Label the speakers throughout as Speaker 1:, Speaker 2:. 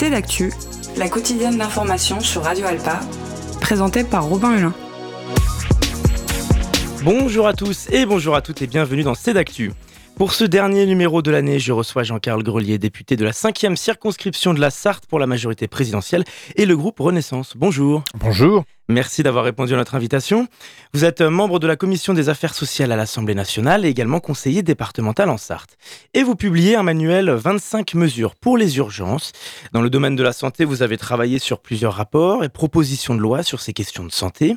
Speaker 1: C'est d'actu,
Speaker 2: la quotidienne d'information sur Radio Alpa,
Speaker 1: présentée par Robin Hulin.
Speaker 3: Bonjour à tous et bonjour à toutes et bienvenue dans C'est d'actu. Pour ce dernier numéro de l'année, je reçois Jean-Carl Grelier, député de la 5e circonscription de la Sarthe pour la majorité présidentielle et le groupe Renaissance. Bonjour.
Speaker 4: Bonjour.
Speaker 3: Merci d'avoir répondu à notre invitation. Vous êtes membre de la commission des affaires sociales à l'Assemblée nationale et également conseiller départemental en Sarthe. Et vous publiez un manuel 25 mesures pour les urgences. Dans le domaine de la santé, vous avez travaillé sur plusieurs rapports et propositions de loi sur ces questions de santé.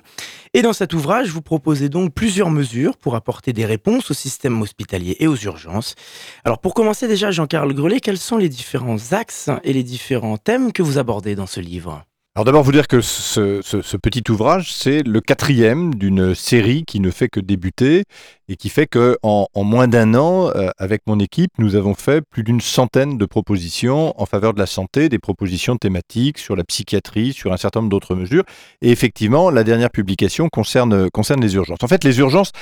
Speaker 3: Et dans cet ouvrage, vous proposez donc plusieurs mesures pour apporter des réponses au système hospitalier et aux urgences. Alors pour commencer déjà, Jean-Carl Grelet, quels sont les différents axes et les différents thèmes que vous abordez dans ce livre?
Speaker 4: Alors d'abord vous dire que ce, petit ouvrage, c'est le quatrième d'une série qui ne fait que débuter et qui fait que en, moins d'un an, euh, avec mon équipe, nous avons fait plus d'une centaine de propositions en faveur de la santé, des propositions thématiques sur la psychiatrie, sur un certain nombre d'autres mesures. Et effectivement, la dernière publication concerne, concerne les urgences. En fait, les urgences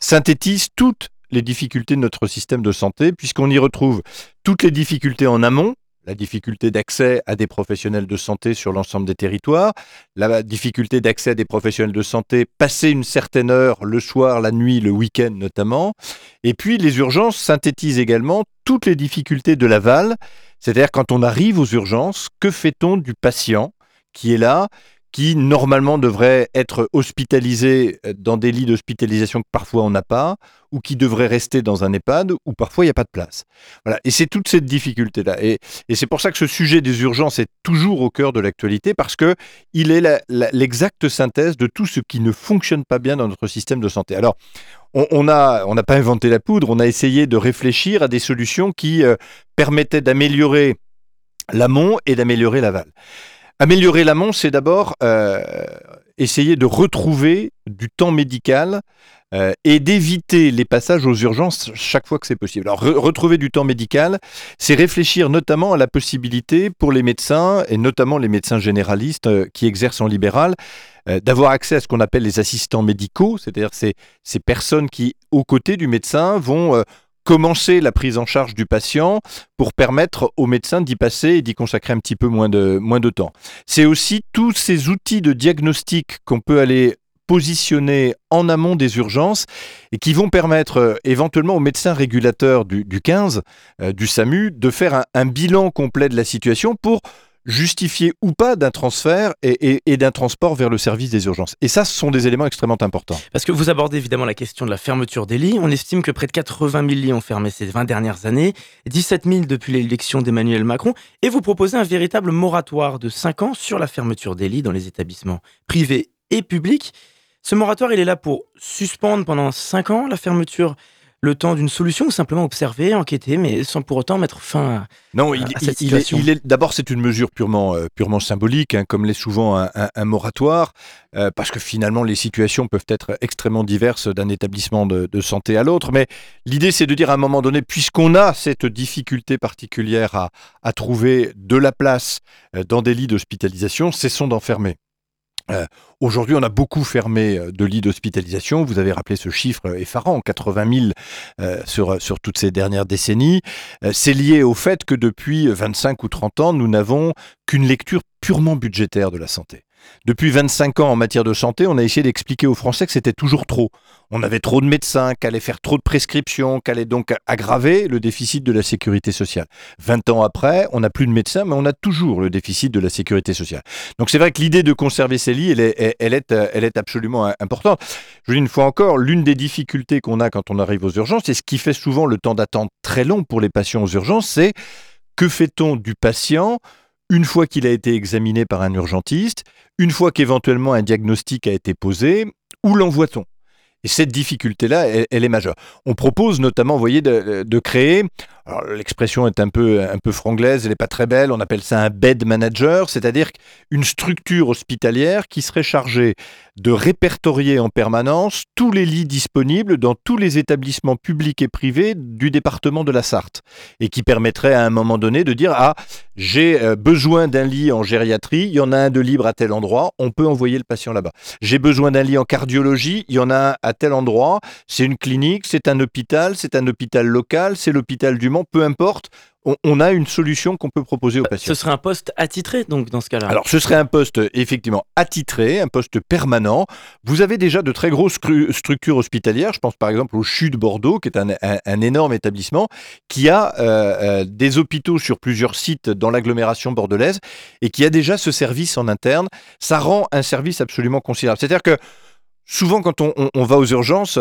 Speaker 4: synthétisent toutes les difficultés de notre système de santé, puisqu'on y retrouve toutes les difficultés en amont, la difficulté d'accès à des professionnels de santé sur l'ensemble des territoires, la difficulté d'accès à des professionnels de santé passer une certaine heure le soir, la nuit, le week-end notamment. Et puis les urgences synthétisent également toutes les difficultés de l'aval, c'est-à-dire quand on arrive aux urgences, que fait-on du patient qui est là, qui normalement devrait être hospitalisé euh, dans des lits d'hospitalisation que parfois on n'a pas, ou qui devrait rester dans un EHPAD, où parfois il n'y a pas de place. Voilà. Et c'est toute cette difficulté-là. Et, c'est pour ça que ce sujet des urgences est toujours au cœur de l'actualité, parce que il est l'exacte synthèse de tout ce qui ne fonctionne pas bien dans notre système de santé. Alors, on n'a on pas inventé la poudre, on a essayé de réfléchir à des solutions qui euh, permettaient d'améliorer l'amont et d'améliorer l'aval. Améliorer l'amont, c'est d'abord euh, essayer de retrouver du temps médical euh, et d'éviter les passages aux urgences chaque fois que c'est possible. Alors retrouver du temps médical, c'est réfléchir notamment à la possibilité pour les médecins, et notamment les médecins généralistes euh, qui exercent en libéral, d'avoir accès à ce qu'on appelle les assistants médicaux, c'est-à-dire ces, ces personnes qui, aux côtés du médecin, vont commencer la prise en charge du patient pour permettre au médecin d'y passer et d'y consacrer un petit peu moins de, moins de temps. C'est aussi tous ces outils de diagnostic qu'on peut aller positionner en amont des urgences et qui vont permettre euh, éventuellement aux médecins régulateurs du, 15, euh, du SAMU, de faire un bilan complet de la situation pour justifié ou pas d'un transfert et, d'un transport vers le service des urgences. Et ça, ce sont des éléments extrêmement importants.
Speaker 3: Parce que vous abordez évidemment la question de la fermeture des lits. On estime que près de 80 000 lits ont fermé ces 20 dernières années, 17 000 depuis l'élection d'Emmanuel Macron, et vous proposez un véritable moratoire de 5 ans sur la fermeture des lits dans les établissements privés et publics. Ce moratoire, il est là pour suspendre pendant 5 ans la fermeture le temps d'une solution ou simplement observer, enquêter, mais sans pour autant mettre fin à,
Speaker 4: non, il,
Speaker 3: cette situation
Speaker 4: est, D'abord, c'est une mesure purement, euh, purement symbolique, hein, comme l'est souvent un, moratoire, euh, parce que finalement, les situations peuvent être extrêmement diverses d'un établissement de, santé à l'autre. Mais l'idée, c'est de dire à un moment donné, puisqu'on a cette difficulté particulière à, à trouver de la place euh, dans des lits d'hospitalisation, cessons d'enfermer. Euh, aujourd'hui, on a beaucoup fermé euh, de lits d'hospitalisation. Vous avez rappelé ce chiffre effarant, 80 000 euh, sur, sur toutes ces dernières décennies. C'est lié au fait que depuis 25 ou 30 ans, nous n'avons qu'une lecture purement budgétaire de la santé. Depuis 25 ans en matière de santé, on a essayé d'expliquer aux Français que c'était toujours trop. On avait trop de médecins, qu'allait faire trop de prescriptions, qu'allait donc aggraver le déficit de la sécurité sociale. 20 ans après, on n'a plus de médecins, mais on a toujours le déficit de la sécurité sociale. Donc c'est vrai que l'idée de conserver ces lits, elle est, elle elle est absolument importante. Je dis une fois encore, l'une des difficultés qu'on a quand on arrive aux urgences, et ce qui fait souvent le temps d'attente très long pour les patients aux urgences, c'est que fait-on du patient une fois qu'il a été examiné par un urgentiste, une fois qu'éventuellement un diagnostic a été posé, où l'envoie-t-on? Et cette difficulté-là, elle, est majeure. On propose notamment, vous voyez, de, créer, l'expression est un peu, un peu franglaise, elle n'est pas très belle, on appelle ça un bed manager, c'est-à-dire une structure hospitalière qui serait chargée de répertorier en permanence tous les lits disponibles dans tous les établissements publics et privés du département de la Sarthe, et qui permettrait à un moment donné de dire, ah, j'ai euh, besoin d'un lit en gériatrie, il y en a un de libre à tel endroit, on peut envoyer le patient là-bas. J'ai besoin d'un lit en cardiologie, il y en a un à tel endroit, c'est une clinique, c'est un hôpital, c'est un hôpital local, c'est l'hôpital du Mans, peu importe, on, a une solution qu'on peut proposer aux patients.
Speaker 3: Ce serait un poste attitré, donc, dans ce cas-là
Speaker 4: Alors, ce serait un poste, effectivement, attitré, un poste permanent. Vous avez déjà de très grosses structures hospitalières. Je pense par exemple au CHU de Bordeaux, qui est un, énorme établissement, qui a euh, euh, des hôpitaux sur plusieurs sites dans l'agglomération bordelaise et qui a déjà ce service en interne. Ça rend un service absolument considérable. C'est-à-dire que souvent, quand on, va aux urgences,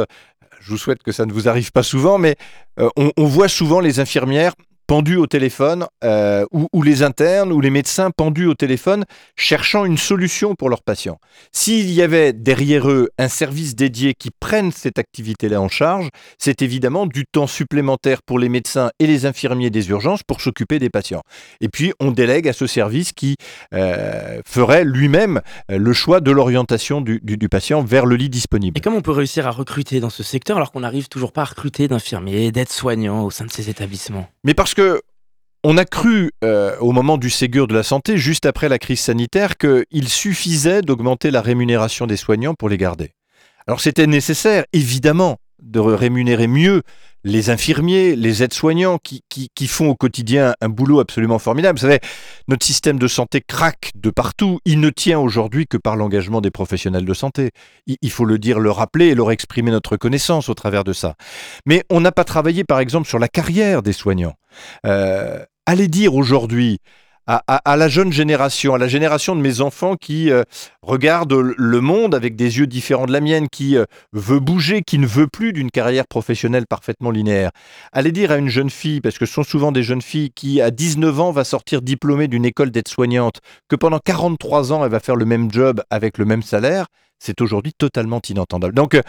Speaker 4: je vous souhaite que ça ne vous arrive pas souvent, mais euh, on, voit souvent les infirmières pendus au téléphone, euh, ou, les internes ou les médecins pendus au téléphone, cherchant une solution pour leurs patients. S'il y avait derrière eux un service dédié qui prenne cette activité-là en charge, c'est évidemment du temps supplémentaire pour les médecins et les infirmiers des urgences pour s'occuper des patients. Et puis on délègue à ce service qui euh, ferait lui-même euh, le choix de l'orientation du, du, patient vers le lit disponible.
Speaker 3: Et comment on peut réussir à recruter dans ce secteur alors qu'on n'arrive toujours pas à recruter d'infirmiers, d'aides-soignants au sein de ces établissements?
Speaker 4: Mais parce que on a cru euh, au moment du Ségur de la santé, juste après la crise sanitaire, qu'il suffisait d'augmenter la rémunération des soignants pour les garder. Alors c'était nécessaire, évidemment, de rémunérer mieux les infirmiers, les aides-soignants qui, qui, font au quotidien un boulot absolument formidable. Vous savez, notre système de santé craque de partout. Il ne tient aujourd'hui que par l'engagement des professionnels de santé. Il, faut le dire, le rappeler et leur exprimer notre connaissance au travers de ça. Mais on n'a pas travaillé, par exemple, sur la carrière des soignants. Euh, allez dire aujourd'hui à, la jeune génération, à la génération de mes enfants qui euh, regarde le monde avec des yeux différents de la mienne, qui euh, veut bouger, qui ne veut plus d'une carrière professionnelle parfaitement linéaire. Allez dire à une jeune fille, parce que ce sont souvent des jeunes filles qui, à 19 ans, va sortir diplômée d'une école d'aide-soignante, que pendant 43 ans, elle va faire le même job avec le même salaire, c'est aujourd'hui totalement inentendable. Donc, euh,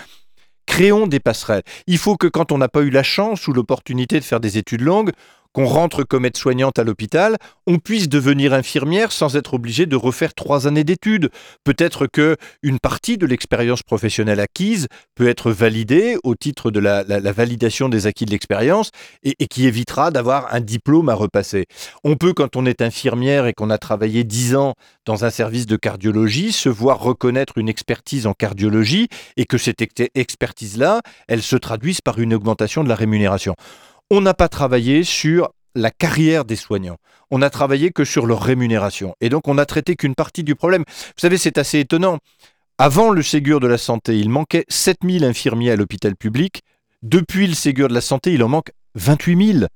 Speaker 4: créons des passerelles. Il faut que quand on n'a pas eu la chance ou l'opportunité de faire des études longues, qu'on rentre comme aide-soignante à l'hôpital, on puisse devenir infirmière sans être obligé de refaire trois années d'études. Peut-être que une partie de l'expérience professionnelle acquise peut être validée au titre de la, validation des acquis de l'expérience et, qui évitera d'avoir un diplôme à repasser. On peut, quand on est infirmière et qu'on a travaillé dix ans dans un service de cardiologie, se voir reconnaître une expertise en cardiologie et que cette expertise-là, elle se traduise par une augmentation de la rémunération on n'a pas travaillé sur la carrière des soignants. On n'a travaillé que sur leur rémunération. Et donc, on n'a traité qu'une partie du problème. Vous savez, c'est assez étonnant. Avant le Ségur de la santé, il manquait 7000 infirmiers à l'hôpital public. Depuis le Ségur de la santé, il en manque 28 000.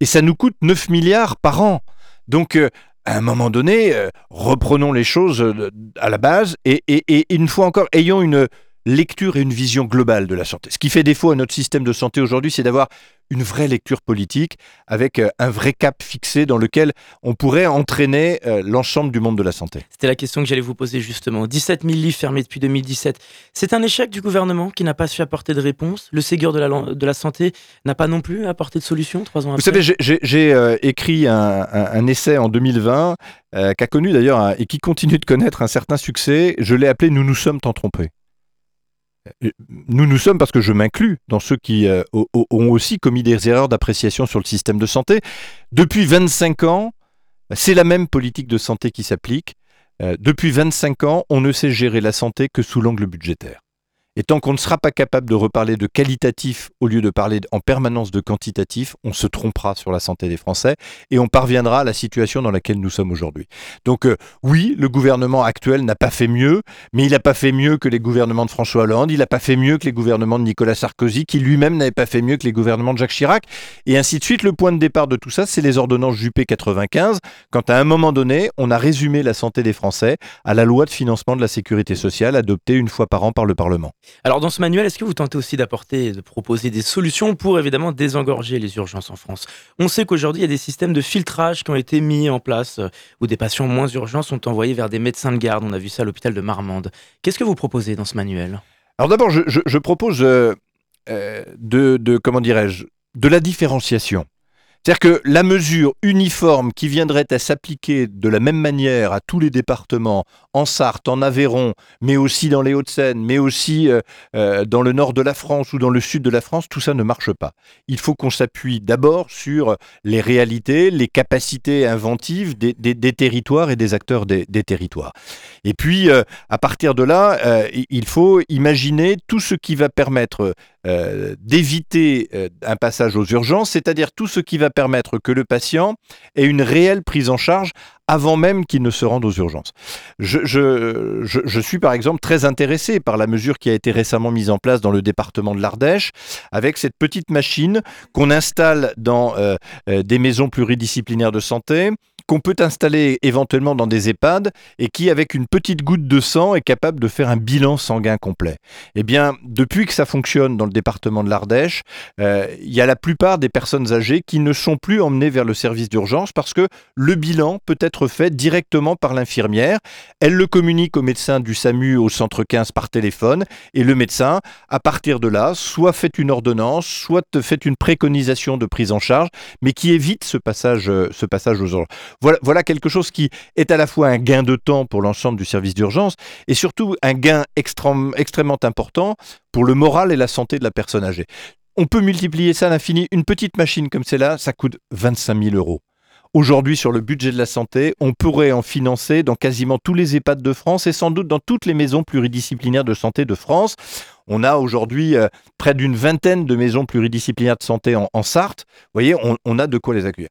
Speaker 4: Et ça nous coûte 9 milliards par an. Donc, euh, à un moment donné, euh, reprenons les choses euh, à la base et, et une fois encore, ayons une lecture et une vision globale de la santé. Ce qui fait défaut à notre système de santé aujourd'hui, c'est d'avoir une vraie lecture politique avec euh, un vrai cap fixé dans lequel on pourrait entraîner euh, l'ensemble du monde de la santé.
Speaker 3: C'était la question que j'allais vous poser justement. 17 000 lits fermés depuis 2017. C'est un échec du gouvernement qui n'a pas su apporter de réponse. Le Ségur de la, de la santé n'a pas non plus apporté de solution trois ans après.
Speaker 4: Vous savez, j'ai euh, écrit un, essai en 2020 qui a connu d'ailleurs et qui continue de connaître un certain succès. Je l'ai appelé Nous nous sommes tant trompés. Euh, nous nous sommes, parce que je m'inclus dans ceux qui euh, ont aussi commis des erreurs d'appréciation sur le système de santé. Depuis 25 ans, c'est la même politique de santé qui s'applique. Euh, depuis 25 ans, on ne sait gérer la santé que sous l'angle budgétaire. Et tant qu'on ne sera pas capable de reparler de qualitatif au lieu de parler en permanence de quantitatif, on se trompera sur la santé des Français et on parviendra à la situation dans laquelle nous sommes aujourd'hui. Donc euh, oui, le gouvernement actuel n'a pas fait mieux, mais il n'a pas fait mieux que les gouvernements de François Hollande, il n'a pas fait mieux que les gouvernements de Nicolas Sarkozy, qui lui-même n'avait pas fait mieux que les gouvernements de Jacques Chirac, et ainsi de suite. Le point de départ de tout ça, c'est les ordonnances Juppé 95, quand à un moment donné, on a résumé la santé des Français à la loi de financement de la sécurité sociale adoptée une fois par an par le Parlement.
Speaker 3: Alors dans ce manuel, est-ce que vous tentez aussi d'apporter, de proposer des solutions pour évidemment désengorger les urgences en France? On sait qu'aujourd'hui, il y a des systèmes de filtrage qui ont été mis en place euh, où des patients moins urgents sont envoyés vers des médecins de garde. On a vu ça à l'hôpital de Marmande. Qu'est-ce que vous proposez dans ce manuel?
Speaker 4: Alors d'abord, je, propose euh, euh, de, de, comment dirais-je, de la différenciation. C'est-à-dire que la mesure uniforme qui viendrait à s'appliquer de la même manière à tous les départements, en Sarthe, en Aveyron, mais aussi dans les Hauts-de-Seine, mais aussi euh, euh, dans le nord de la France ou dans le sud de la France, tout ça ne marche pas. Il faut qu'on s'appuie d'abord sur les réalités, les capacités inventives des, territoires et des acteurs des, territoires. Et puis, euh, à partir de là, il faut imaginer tout ce qui va permettre d'éviter un passage aux urgences, c'est-à-dire tout ce qui va permettre que le patient ait une réelle prise en charge avant même qu'il ne se rende aux urgences. Je, suis par exemple très intéressé par la mesure qui a été récemment mise en place dans le département de l'Ardèche, avec cette petite machine qu'on installe dans des maisons pluridisciplinaires de santé, qu'on peut installer éventuellement dans des EHPAD et qui, avec une petite goutte de sang, est capable de faire un bilan sanguin complet. Eh bien, depuis que ça fonctionne dans le département de l'Ardèche, euh, il y a la plupart des personnes âgées qui ne sont plus emmenées vers le service d'urgence parce que le bilan peut être fait directement par l'infirmière. Elle le communique au médecin du SAMU au centre 15 par téléphone et le médecin, à partir de là, soit fait une ordonnance, soit fait une préconisation de prise en charge, mais qui évite ce passage, euh, ce passage aux urgences. Voilà, quelque chose qui est à la fois un gain de temps pour l'ensemble du service d'urgence et surtout un gain extrêmement important pour le moral et la santé de la personne âgée. On peut multiplier ça à l'infini. Une petite machine comme celle-là, ça coûte 25 000 euros. Aujourd'hui, sur le budget de la santé, on pourrait en financer dans quasiment tous les EHPAD de France et sans doute dans toutes les maisons pluridisciplinaires de santé de France. On a aujourd'hui euh, près d'une vingtaine de maisons pluridisciplinaires de santé en, Sarthe. Vous voyez, on a de quoi les accueillir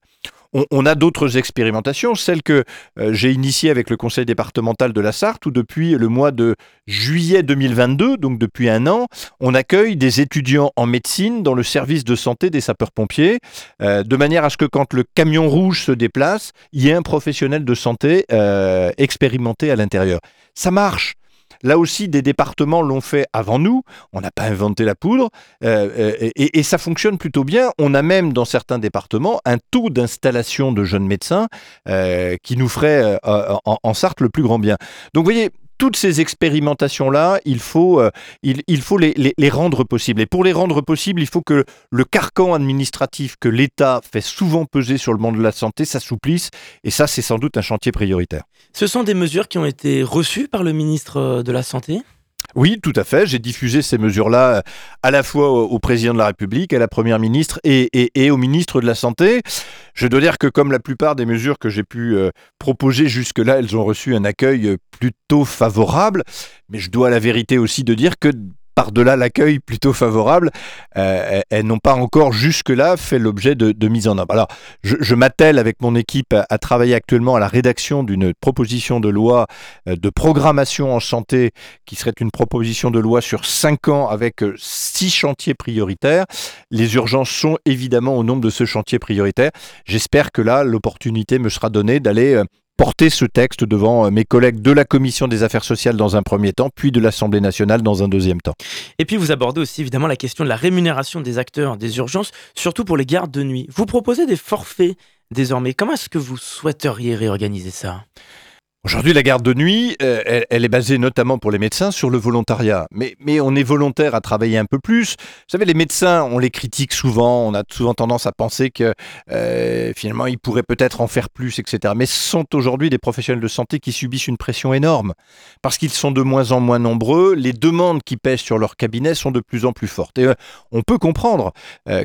Speaker 4: on, a d'autres expérimentations, celles que euh, j'ai initiées avec le conseil départemental de la Sarthe, où depuis le mois de juillet 2022, donc depuis un an, on accueille des étudiants en médecine dans le service de santé des sapeurs-pompiers, euh, de manière à ce que quand le camion rouge se déplace, il y ait un professionnel de santé euh, expérimenté à l'intérieur. Ça marche. Là aussi, des départements l'ont fait avant nous. On n'a pas inventé la poudre. Euh, euh, et, ça fonctionne plutôt bien. On a même dans certains départements un taux d'installation de jeunes médecins euh, qui nous ferait en, en, Sarthe le plus grand bien. Donc vous voyez, toutes ces expérimentations-là, il faut, euh, il, faut les, les, rendre possibles. Et pour les rendre possibles, il faut que le carcan administratif que l'État fait souvent peser sur le monde de la santé s'assouplisse. Et ça, c'est sans doute un chantier prioritaire.
Speaker 3: Ce sont des mesures qui ont été reçues par le ministre de la Santé?
Speaker 4: Oui, tout à fait. J'ai diffusé ces mesures-là euh, à la fois au président de la République, à la première ministre et, au ministre de la Santé. Je dois dire que comme la plupart des mesures que j'ai pu euh, proposer jusque-là, elles ont reçu un accueil euh, plutôt favorable. Mais je dois la vérité aussi de dire que par-delà l'accueil plutôt favorable, euh, elles n'ont pas encore jusque-là fait l'objet de, mise en œuvre. Alors, je, m'attelle avec mon équipe à, travailler actuellement à la rédaction d'une proposition de loi euh, de programmation en santé, qui serait une proposition de loi sur cinq ans avec euh, six chantiers prioritaires. Les urgences sont évidemment au nombre de ce chantier prioritaire. J'espère que là, l'opportunité me sera donnée d'aller porter ce texte devant euh, mes collègues de la Commission des affaires sociales dans un premier temps, puis de l'Assemblée nationale dans un deuxième temps.
Speaker 3: Et puis vous abordez aussi évidemment la question de la rémunération des acteurs des urgences, surtout pour les gardes de nuit. Vous proposez des forfaits désormais. Comment est-ce que vous souhaiteriez réorganiser ça?
Speaker 4: Aujourd'hui, la garde de nuit, euh, elle, est basée notamment pour les médecins sur le volontariat. Mais, mais on est volontaire à travailler un peu plus. Vous savez, les médecins, on les critique souvent. On a souvent tendance à penser que euh, finalement, ils pourraient peut-être en faire plus, etc. Mais ce sont aujourd'hui des professionnels de santé qui subissent une pression énorme. Parce qu'ils sont de moins en moins nombreux. Les demandes qui pèsent sur leur cabinet sont de plus en plus fortes. Et euh, on peut comprendre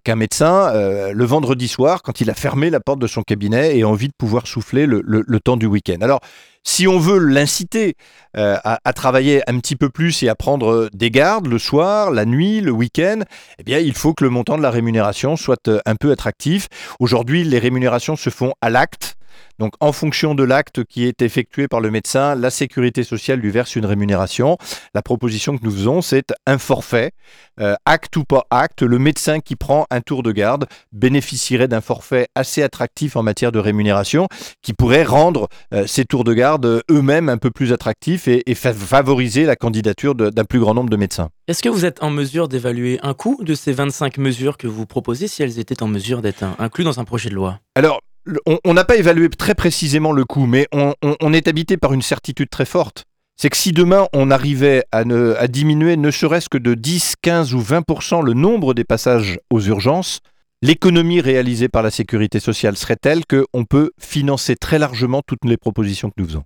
Speaker 4: qu'un médecin, le vendredi soir, quand il a fermé la porte de son cabinet, ait envie de pouvoir souffler le, le temps du week-end. Alors, si on veut l'inciter euh, à, travailler un petit peu plus et à prendre des gardes le soir, la nuit, le week-end, eh bien, il faut que le montant de la rémunération soit euh, un peu attractif. Aujourd'hui, les rémunérations se font à l'acte. Donc, en fonction de l'acte qui est effectué par le médecin, la sécurité sociale lui verse une rémunération. La proposition que nous faisons, c'est un forfait, euh, acte ou pas acte. Le médecin qui prend un tour de garde bénéficierait d'un forfait assez attractif en matière de rémunération, qui pourrait rendre euh, ces tours de garde eux-mêmes un peu plus attractifs et, favoriser la candidature d'un plus grand nombre de médecins.
Speaker 3: Est-ce que vous êtes en mesure d'évaluer un coût de ces 25 mesures que vous proposez si elles étaient en mesure d'être incluses dans un projet de loi?
Speaker 4: Alors, on n'a pas évalué très précisément le coût, mais on, est habité par une certitude très forte. C'est que si demain on arrivait à, diminuer ne serait-ce que de 10, 15 ou 20% le nombre des passages aux urgences, l'économie réalisée par la sécurité sociale serait telle qu'on peut financer très largement toutes les propositions que nous faisons.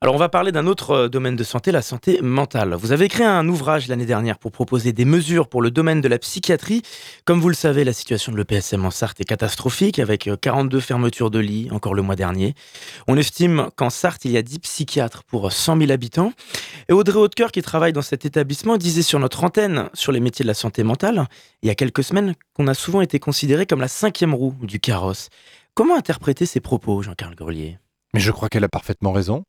Speaker 3: Alors on va parler d'un autre euh, domaine de santé, la santé mentale. Vous avez créé un ouvrage l'année dernière pour proposer des mesures pour le domaine de la psychiatrie. Comme vous le savez, la situation de l'EPSM en Sarthe est catastrophique avec 42 euh, fermetures de lits encore le mois dernier. On estime qu'en Sarthe, il y a 10 psychiatres pour 100 000 habitants. Et Audrey Hautecoeur, qui travaille dans cet établissement, disait sur notre antenne sur les métiers de la santé mentale, il y a quelques semaines, qu'on a souvent été considéré comme la cinquième roue du carrosse. Comment interpréter ces propos, Jean-Carl Grelier?
Speaker 4: Mais je crois qu'elle a parfaitement raison.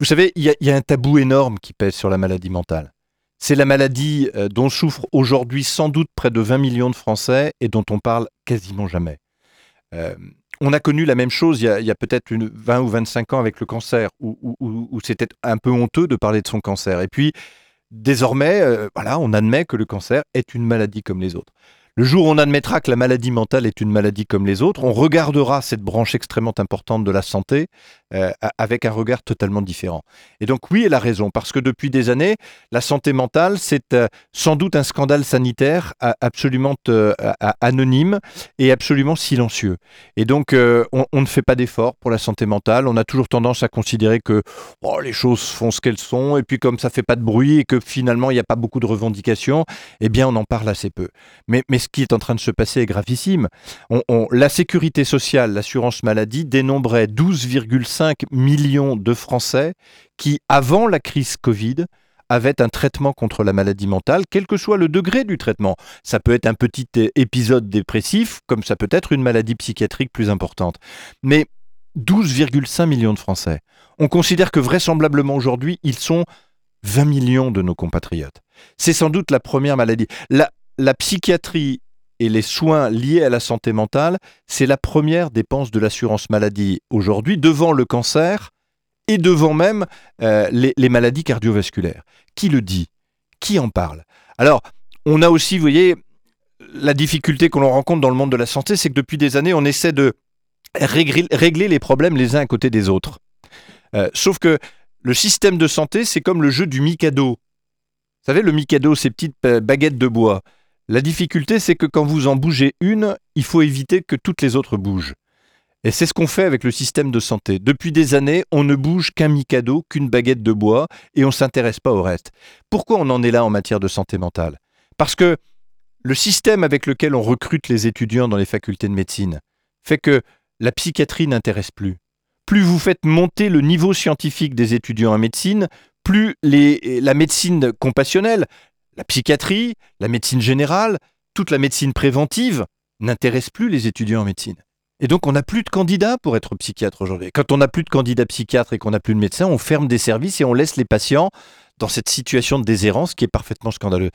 Speaker 4: Vous savez, il y, a un tabou énorme qui pèse sur la maladie mentale. C'est la maladie euh, dont souffrent aujourd'hui sans doute près de 20 millions de Français et dont on parle quasiment jamais. Euh, on a connu la même chose il y a, peut-être 20 ou 25 ans avec le cancer, où, c'était un peu honteux de parler de son cancer. Et puis, désormais, euh, voilà, on admet que le cancer est une maladie comme les autres. Le jour où on admettra que la maladie mentale est une maladie comme les autres, on regardera cette branche extrêmement importante de la santé euh, avec un regard totalement différent. Et donc oui, elle a raison, parce que depuis des années, la santé mentale, c'est euh, sans doute un scandale sanitaire absolument euh, anonyme et absolument silencieux. Et donc on, ne fait pas d'efforts pour la santé mentale, on a toujours tendance à considérer que oh, les choses font ce qu'elles sont, et puis comme ça fait pas de bruit et que finalement il n'y a pas beaucoup de revendications, eh bien on en parle assez peu. Mais ce qui est en train de se passer est gravissime. la sécurité sociale, l'assurance maladie, dénombrait 12,5 millions de Français qui, avant la crise Covid, avaient un traitement contre la maladie mentale, quel que soit le degré du traitement. Ça peut être un petit épisode dépressif, comme ça peut être une maladie psychiatrique plus importante. Mais 12,5 millions de Français. On considère que vraisemblablement aujourd'hui, ils sont 20 millions de nos compatriotes. C'est sans doute la première maladie. La, la psychiatrie et les soins liés à la santé mentale, c'est la première dépense de l'assurance maladie aujourd'hui, devant le cancer et devant même euh, les, maladies cardiovasculaires. Qui le dit? Qui en parle? Alors, on a aussi, vous voyez, la difficulté que l'on rencontre dans le monde de la santé, c'est que depuis des années, on essaie de régler, les problèmes les uns à côté des autres. Euh, sauf que le système de santé, c'est comme le jeu du Mikado. Vous savez, le Mikado, ces petites euh, baguettes de bois. La difficulté, c'est que quand vous en bougez une, il faut éviter que toutes les autres bougent. Et c'est ce qu'on fait avec le système de santé. Depuis des années, on ne bouge qu'un mikado, qu'une baguette de bois, et on ne s'intéresse pas au reste. Pourquoi on en est là en matière de santé mentale? Parce que le système avec lequel on recrute les étudiants dans les facultés de médecine fait que la psychiatrie n'intéresse plus. Plus vous faites monter le niveau scientifique des étudiants en médecine, plus la médecine compassionnelle, la psychiatrie, la médecine générale, toute la médecine préventive n'intéresse plus les étudiants en médecine. Et donc on n'a plus de candidats pour être psychiatre aujourd'hui. Quand on n'a plus de candidats psychiatres et qu'on n'a plus de médecins, on ferme des services et on laisse les patients dans cette situation de déshérence qui est parfaitement scandaleuse.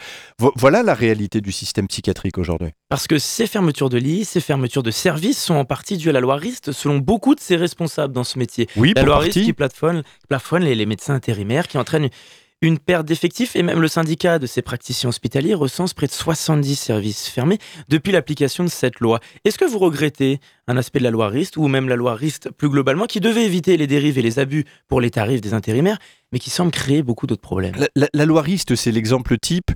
Speaker 4: Voilà la réalité du système psychiatrique aujourd'hui.
Speaker 3: Parce que ces fermetures de lits, ces fermetures de services sont en partie dues à la loi RIST, selon beaucoup de ses responsables dans ce métier.
Speaker 4: Oui,
Speaker 3: la
Speaker 4: loi
Speaker 3: RIST qui plafonne, les, les médecins intérimaires, qui entraîne une perte d'effectifs et même le syndicat de ces praticiens hospitaliers recense près de 70 services fermés depuis l'application de cette loi. Est-ce que vous regrettez un aspect de la loi RIST ou même la loi RIST plus globalement qui devait éviter les dérives et les abus pour les tarifs des intérimaires mais qui semble créer beaucoup d'autres problèmes?
Speaker 4: La, loi RIST, c'est l'exemple type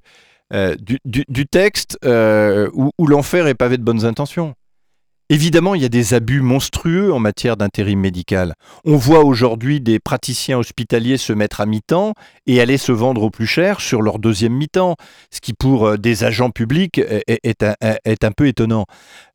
Speaker 4: euh, du, texte euh, où l'enfer est pavé de bonnes intentions. Évidemment, il y a des abus monstrueux en matière d'intérim médical. On voit aujourd'hui des praticiens hospitaliers se mettre à mi-temps et aller se vendre au plus cher sur leur deuxième mi-temps, ce qui pour euh, des agents publics est, un, peu étonnant.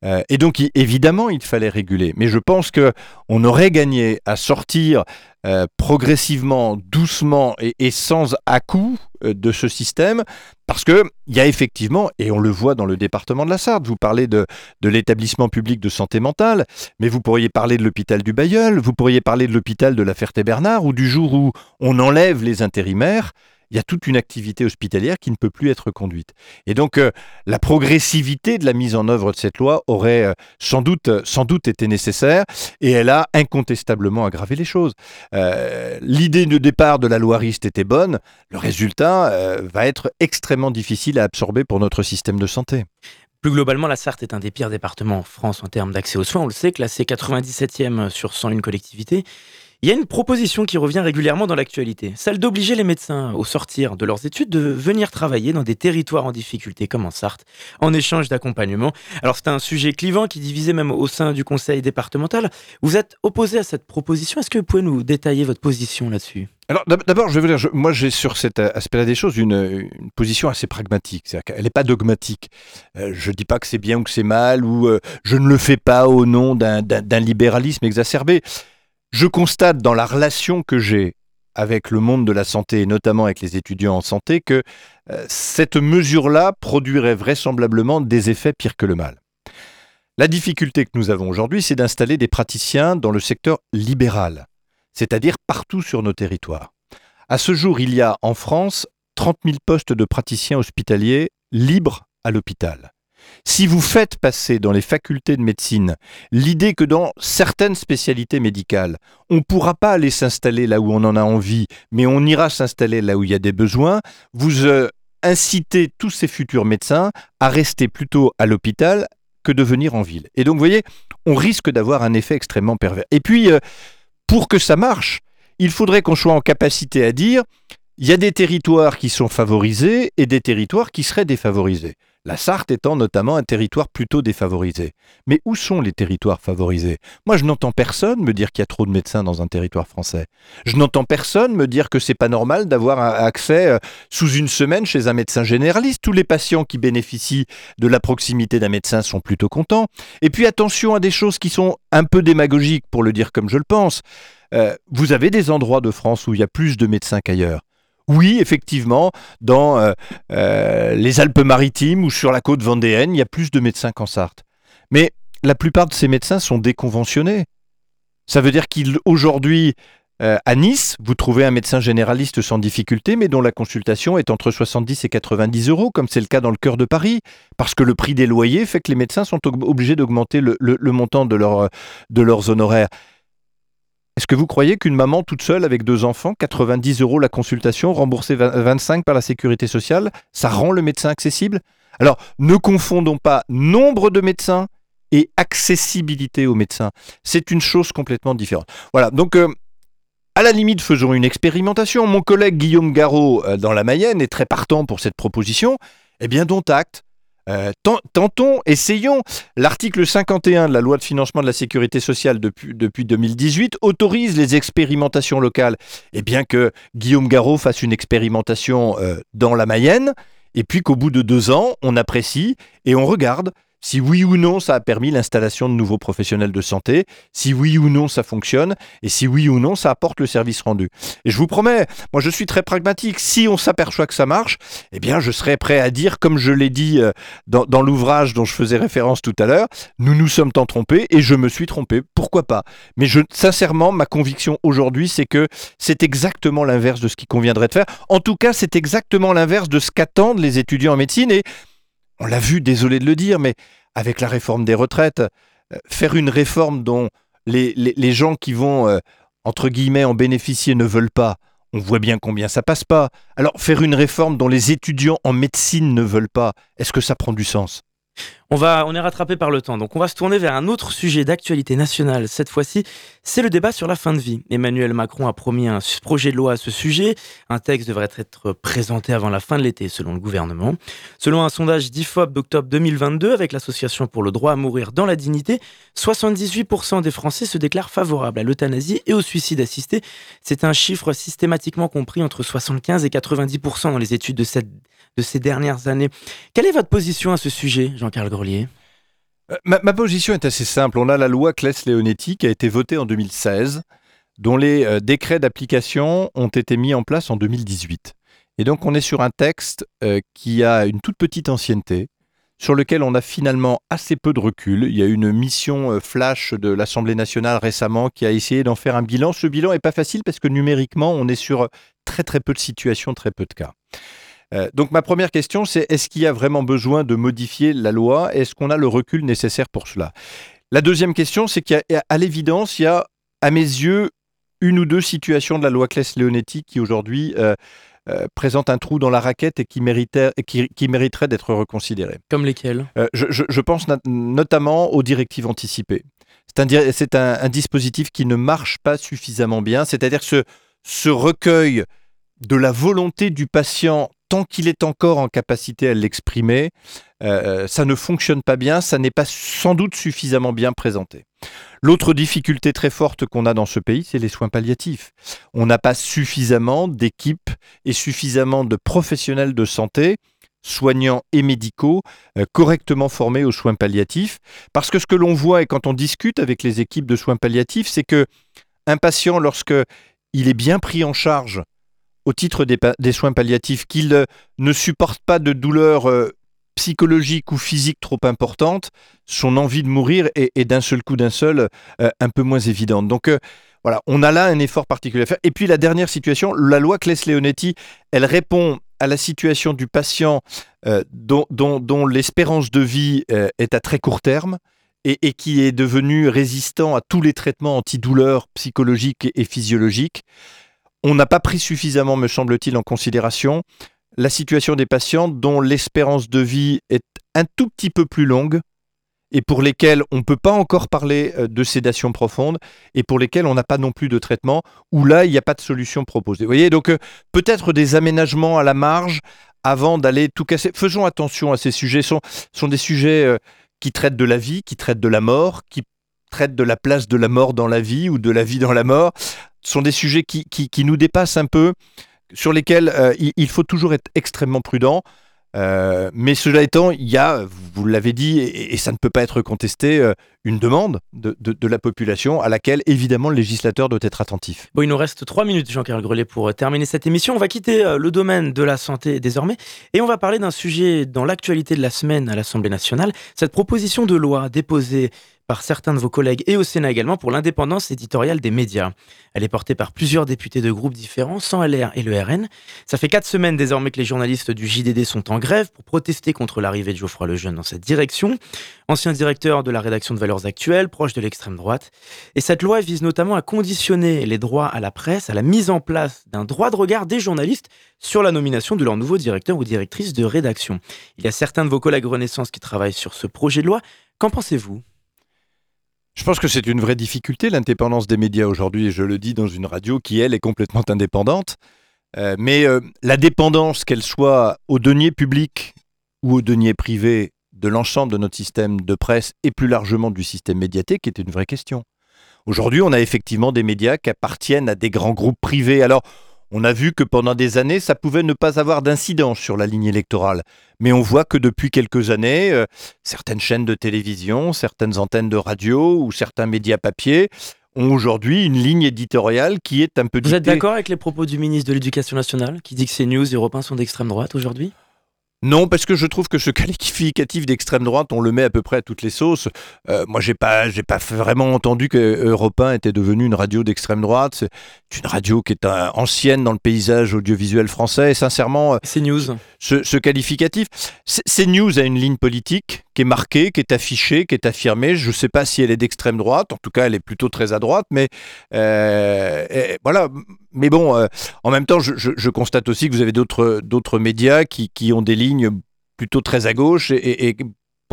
Speaker 4: Euh, et donc, évidemment, il fallait réguler. Mais je pense qu'on aurait gagné à sortir euh, progressivement, doucement et, sans à-coup euh, de ce système, parce qu'il y a effectivement, et on le voit dans le département de la Sarthe, vous parlez de, de l'établissement public de santé mentale, mais vous pourriez parler de l'hôpital du Bayeul, vous pourriez parler de l'hôpital de la Ferté-Bernard, ou du jour où on enlève les intérimaires, il y a toute une activité hospitalière qui ne peut plus être conduite. Et donc, euh, la progressivité de la mise en œuvre de cette loi aurait euh, sans, doute, sans doute été nécessaire et elle a incontestablement aggravé les choses. Euh, l'idée de départ de la loi RIST était bonne, le résultat va être extrêmement difficile à absorber pour notre système de santé.
Speaker 3: Plus globalement, la Sarthe est un des pires départements en France en termes d'accès aux soins. On le sait, classé 97e sur 101 collectivités. Il y a une proposition qui revient régulièrement dans l'actualité, celle d'obliger les médecins au sortir de leurs études de venir travailler dans des territoires en difficulté comme en Sarthe, en échange d'accompagnement. Alors c'est un sujet clivant qui divisait même au sein du conseil départemental. Vous êtes opposé à cette proposition, est-ce que vous pouvez nous détailler votre position là-dessus?
Speaker 4: Alors d'abord, je veux dire, moi j'ai sur cet aspect-là des choses une, position assez pragmatique, c'est-à-dire qu'elle n'est pas dogmatique. Euh, je ne dis pas que c'est bien ou que c'est mal, ou euh, je ne le fais pas au nom d'un libéralisme exacerbé. Je constate dans la relation que j'ai avec le monde de la santé, et notamment avec les étudiants en santé, que euh, cette mesure-là produirait vraisemblablement des effets pires que le mal. La difficulté que nous avons aujourd'hui, c'est d'installer des praticiens dans le secteur libéral c'est-à-dire partout sur nos territoires. À ce jour, il y a en France 30 000 postes de praticiens hospitaliers libres à l'hôpital. Si vous faites passer dans les facultés de médecine l'idée que dans certaines spécialités médicales, on ne pourra pas aller s'installer là où on en a envie, mais on ira s'installer là où il y a des besoins, vous euh, incitez tous ces futurs médecins à rester plutôt à l'hôpital que de venir en ville. Et donc, vous voyez, on risque d'avoir un effet extrêmement pervers. Et puis, euh, pour que ça marche, il faudrait qu'on soit en capacité à dire il y a des territoires qui sont favorisés et des territoires qui seraient défavorisés. La Sarthe étant notamment un territoire plutôt défavorisé. Mais où sont les territoires favorisés? Moi, je n'entends personne me dire qu'il y a trop de médecins dans un territoire français. Je n'entends personne me dire que c'est pas normal d'avoir accès euh, sous une semaine chez un médecin généraliste. Tous les patients qui bénéficient de la proximité d'un médecin sont plutôt contents. Et puis attention à des choses qui sont un peu démagogiques, pour le dire comme je le pense. Euh, vous avez des endroits de France où il y a plus de médecins qu'ailleurs? Oui, effectivement, dans euh, euh, les Alpes-Maritimes ou sur la côte vendéenne, il y a plus de médecins qu'en Sarthe. Mais la plupart de ces médecins sont déconventionnés. Ça veut dire qu'aujourd'hui, euh, à Nice, vous trouvez un médecin généraliste sans difficulté, mais dont la consultation est entre 70 et 90 euros, comme c'est le cas dans le cœur de Paris, parce que le prix des loyers fait que les médecins sont obligés d'augmenter le, montant de, de leurs honoraires. Est-ce que vous croyez qu'une maman toute seule avec deux enfants, 90 euros la consultation, remboursée 25 par la sécurité sociale, ça rend le médecin accessible? Alors, ne confondons pas nombre de médecins et accessibilité aux médecins. C'est une chose complètement différente. Voilà, donc euh, à la limite, faisons une expérimentation. Mon collègue Guillaume Garot, euh, dans la Mayenne, est très partant pour cette proposition. Eh bien, dont acte. Euh, tentons, essayons. L'article 51 de la loi de financement de la sécurité sociale depuis, depuis 2018 autorise les expérimentations locales. Et bien que Guillaume Garot fasse une expérimentation euh, dans la Mayenne, et puis qu'au bout de deux ans, on apprécie et on regarde si oui ou non ça a permis l'installation de nouveaux professionnels de santé, si oui ou non ça fonctionne, et si oui ou non ça apporte le service rendu. Et je vous promets, moi je suis très pragmatique, si on s'aperçoit que ça marche, eh bien je serai prêt à dire, comme je l'ai dit euh, dans, l'ouvrage dont je faisais référence tout à l'heure, nous nous sommes tant trompés, et je me suis trompé, pourquoi pas? Mais sincèrement, ma conviction aujourd'hui, c'est que c'est exactement l'inverse de ce qui conviendrait de faire. En tout cas, c'est exactement l'inverse de ce qu'attendent les étudiants en médecine, et on l'a vu, désolé de le dire, mais avec la réforme des retraites, euh, faire une réforme dont les, gens qui vont, euh, entre guillemets, en bénéficier ne veulent pas, on voit bien combien ça passe pas. Alors faire une réforme dont les étudiants en médecine ne veulent pas, est-ce que ça prend du sens?
Speaker 3: On, va, on est rattrapé par le temps, donc on va se tourner vers un autre sujet d'actualité nationale. Cette fois-ci, c'est le débat sur la fin de vie. Emmanuel Macron a promis un projet de loi à ce sujet. Un texte devrait être présenté avant la fin de l'été, selon le gouvernement. Selon un sondage d'IFOP d'octobre 2022 avec l'Association pour le droit à mourir dans la dignité, 78% des Français se déclarent favorables à l'euthanasie et au suicide assisté. C'est un chiffre systématiquement compris entre 75 et 90% dans les études de ces dernières années. Quelle est votre position à ce sujet, Jean-Carl
Speaker 4: Euh, ma, position est assez simple. On a la loi Claes-Leonetti qui a été votée en 2016, dont les euh, décrets d'application ont été mis en place en 2018. Et donc on est sur un texte euh, qui a une toute petite ancienneté, sur lequel on a finalement assez peu de recul. Il y a une mission flash de l'Assemblée nationale récemment qui a essayé d'en faire un bilan. Ce bilan n'est pas facile parce que numériquement, on est sur très très peu de situations, très peu de cas. Euh, donc ma première question, c'est est-ce qu'il y a vraiment besoin de modifier la loi? Est-ce qu'on a le recul nécessaire pour cela? La deuxième question, c'est qu'à l'évidence, il y a, à mes yeux, une ou deux situations de la loi Claes-Leonetti qui aujourd'hui euh, présentent un trou dans la raquette et qui, méritaient, qui, qui mériteraient d'être reconsidérés.
Speaker 3: Comme lesquels
Speaker 4: je, je, pense notamment aux directives anticipées. C'est un, un, dispositif qui ne marche pas suffisamment bien, c'est-à-dire ce, ce recueil de la volonté du patient tant qu'il est encore en capacité à l'exprimer, euh, ça ne fonctionne pas bien, ça n'est pas sans doute suffisamment bien présenté. L'autre difficulté très forte qu'on a dans ce pays, c'est les soins palliatifs. On n'a pas suffisamment d'équipes et suffisamment de professionnels de santé soignants et médicaux euh, correctement formés aux soins palliatifs. Parce que ce que l'on voit et quand on discute avec les équipes de soins palliatifs, c'est que un patient, lorsque il est bien pris en charge au titre des, soins palliatifs, qu'il euh, ne supporte pas de douleur euh, psychologique ou physique trop importante, son envie de mourir est, d'un seul coup d'un seul un peu moins évidente. Donc voilà, on a là un effort particulier à faire. Et puis la dernière situation, la loi Claes-Leonetti, elle répond à la situation du patient euh, dont, l'espérance de vie euh, est à très court terme et, qui est devenu résistant à tous les traitements antidouleurs psychologiques et, physiologiques. On n'a pas pris suffisamment, me semble-t-il, en considération la situation des patients dont l'espérance de vie est un tout petit peu plus longue et pour lesquels on ne peut pas encore parler euh, de sédation profonde et pour lesquels on n'a pas non plus de traitement, où là, il n'y a pas de solution proposée. Vous voyez, donc euh, peut-être des aménagements à la marge avant d'aller tout casser. Faisons attention à ces sujets. Ce sont, sont des sujets euh, qui traitent de la vie, qui traitent de la mort, qui traitent de la place de la mort dans la vie ou de la vie dans la mort. Sont des sujets qui, qui, nous dépassent un peu, sur lesquels il faut toujours être extrêmement prudent. Euh, mais cela étant, il y a, vous l'avez dit, et, ça ne peut pas être contesté, euh, une demande de, la population à laquelle évidemment le législateur doit être attentif.
Speaker 3: Bon, il nous reste trois minutes, Jean-Carl Grelet, pour euh, terminer cette émission. On va quitter le domaine de la santé désormais et on va parler d'un sujet dans l'actualité de la semaine à l'Assemblée nationale, cette proposition de loi déposée par certains de vos collègues et au Sénat également pour l'indépendance éditoriale des médias. Elle est portée par plusieurs députés de groupes différents, sans LR et le RN. Ça fait quatre semaines désormais que les journalistes du JDD sont en grève pour protester contre l'arrivée de Geoffroy Lejeune dans cette direction. Ancien directeur de la rédaction de Valeurs Actuelles, proche de l'extrême droite. Et cette loi vise notamment à conditionner les droits à la presse à la mise en place d'un droit de regard des journalistes sur la nomination de leur nouveau directeur ou directrice de rédaction. Il y a certains de vos collègues Renaissance qui travaillent sur ce projet de loi. Qu'en pensez-vous?
Speaker 4: Je pense que c'est une vraie difficulté, l'indépendance des médias aujourd'hui, et je le dis dans une radio qui, elle, est complètement indépendante. Euh, mais euh, la dépendance, qu'elle soit au denier public ou au denier privé de l'ensemble de notre système de presse et plus largement du système médiatique est une vraie question. Aujourd'hui, on a effectivement des médias qui appartiennent à des grands groupes privés. Alors, on a vu que pendant des années, ça pouvait ne pas avoir d'incidence sur la ligne électorale. Mais on voit que depuis quelques années, euh, certaines chaînes de télévision, certaines antennes de radio ou certains médias papier ont aujourd'hui une ligne éditoriale qui est un peu...
Speaker 3: Vous êtes d'accord avec les propos du ministre de l'Éducation nationale qui dit que ces news européens sont d'extrême droite aujourd'hui?
Speaker 4: Non, parce que je trouve que ce qualificatif d'extrême droite, on le met à peu près à toutes les sauces. Euh, moi, j'ai pas, j'ai pas vraiment entendu que Europe 1 était devenu une radio d'extrême droite. C'est une radio qui est ancienne dans le paysage audiovisuel français. Et sincèrement,
Speaker 3: c'est news.
Speaker 4: Ce, ce qualificatif, c'est news a une ligne politique qui est marquée, qui est affichée, qui est affirmée. Je ne sais pas si elle est d'extrême droite. En tout cas, elle est plutôt très à droite. Mais euh, voilà. Mais bon, euh, en même temps, je, constate aussi que vous avez d'autres médias qui, ont des lignes plutôt très à gauche et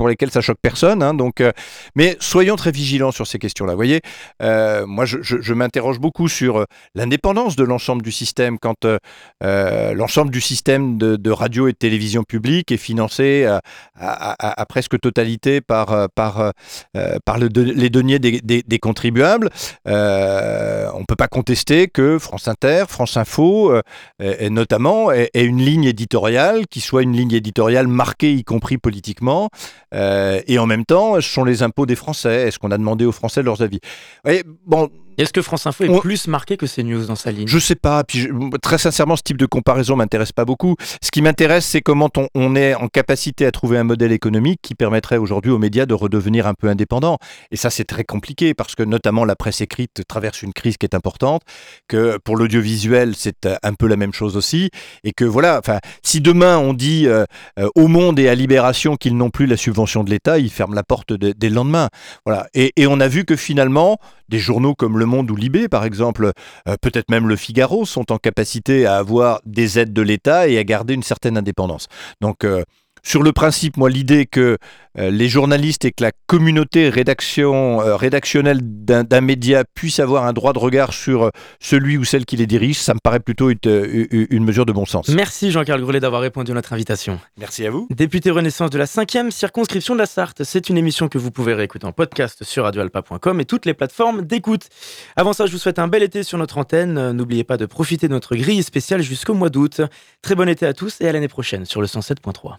Speaker 4: pour lesquels ça choque personne. Hein, donc, euh, mais soyons très vigilants sur ces questions-là. Vous voyez, euh, moi, je, m'interroge beaucoup sur euh, l'indépendance de l'ensemble du système quand l'ensemble du système de, radio et de télévision publique est financé à, presque totalité par, par, par le les deniers des, contribuables. on ne peut pas contester que France Inter, France Info, notamment, ait une ligne éditoriale qui soit une ligne éditoriale marquée, y compris politiquement, et en même temps, ce sont les impôts des Français. Est-ce qu'on a demandé aux Français leurs avis?
Speaker 3: Bon, est-ce que France Info est plus marqué que CNews dans sa ligne?
Speaker 4: Je sais pas. Puis très sincèrement, ce type de comparaison m'intéresse pas beaucoup. Ce qui m'intéresse, c'est comment on, est en capacité à trouver un modèle économique qui permettrait aujourd'hui aux médias de redevenir un peu indépendants. Et ça, c'est très compliqué parce que notamment la presse écrite traverse une crise qui est importante. Que pour l'audiovisuel, c'est euh, un peu la même chose aussi. Et que voilà. Enfin, si demain on dit euh, euh, au Monde et à Libération qu'ils n'ont plus la subvention de l'État, ils ferment la porte dès le lendemain. Voilà. Et, et on a vu que finalement, des journaux comme Le Monde ou Libé, par exemple, euh, peut-être même Le Figaro, sont en capacité à avoir des aides de l'État et à garder une certaine indépendance. Donc, euh, sur le principe, moi, l'idée que euh, les journalistes et que la communauté rédaction, euh, rédactionnelle d'un média puisse avoir un droit de regard sur euh, celui ou celle qui les dirige, ça me paraît plutôt une, une mesure de bon sens.
Speaker 3: Merci Jean-Carl Grelet d'avoir répondu à notre invitation.
Speaker 4: Merci à vous.
Speaker 3: Député Renaissance de la 5e circonscription de la Sarthe, c'est une émission que vous pouvez réécouter en podcast sur radioalpa.com et toutes les plateformes d'écoute. Avant ça, je vous souhaite un bel été sur notre antenne. N'oubliez pas de profiter de notre grille spéciale jusqu'au mois d'août. Très bon été à tous et à l'année prochaine sur le 107.3.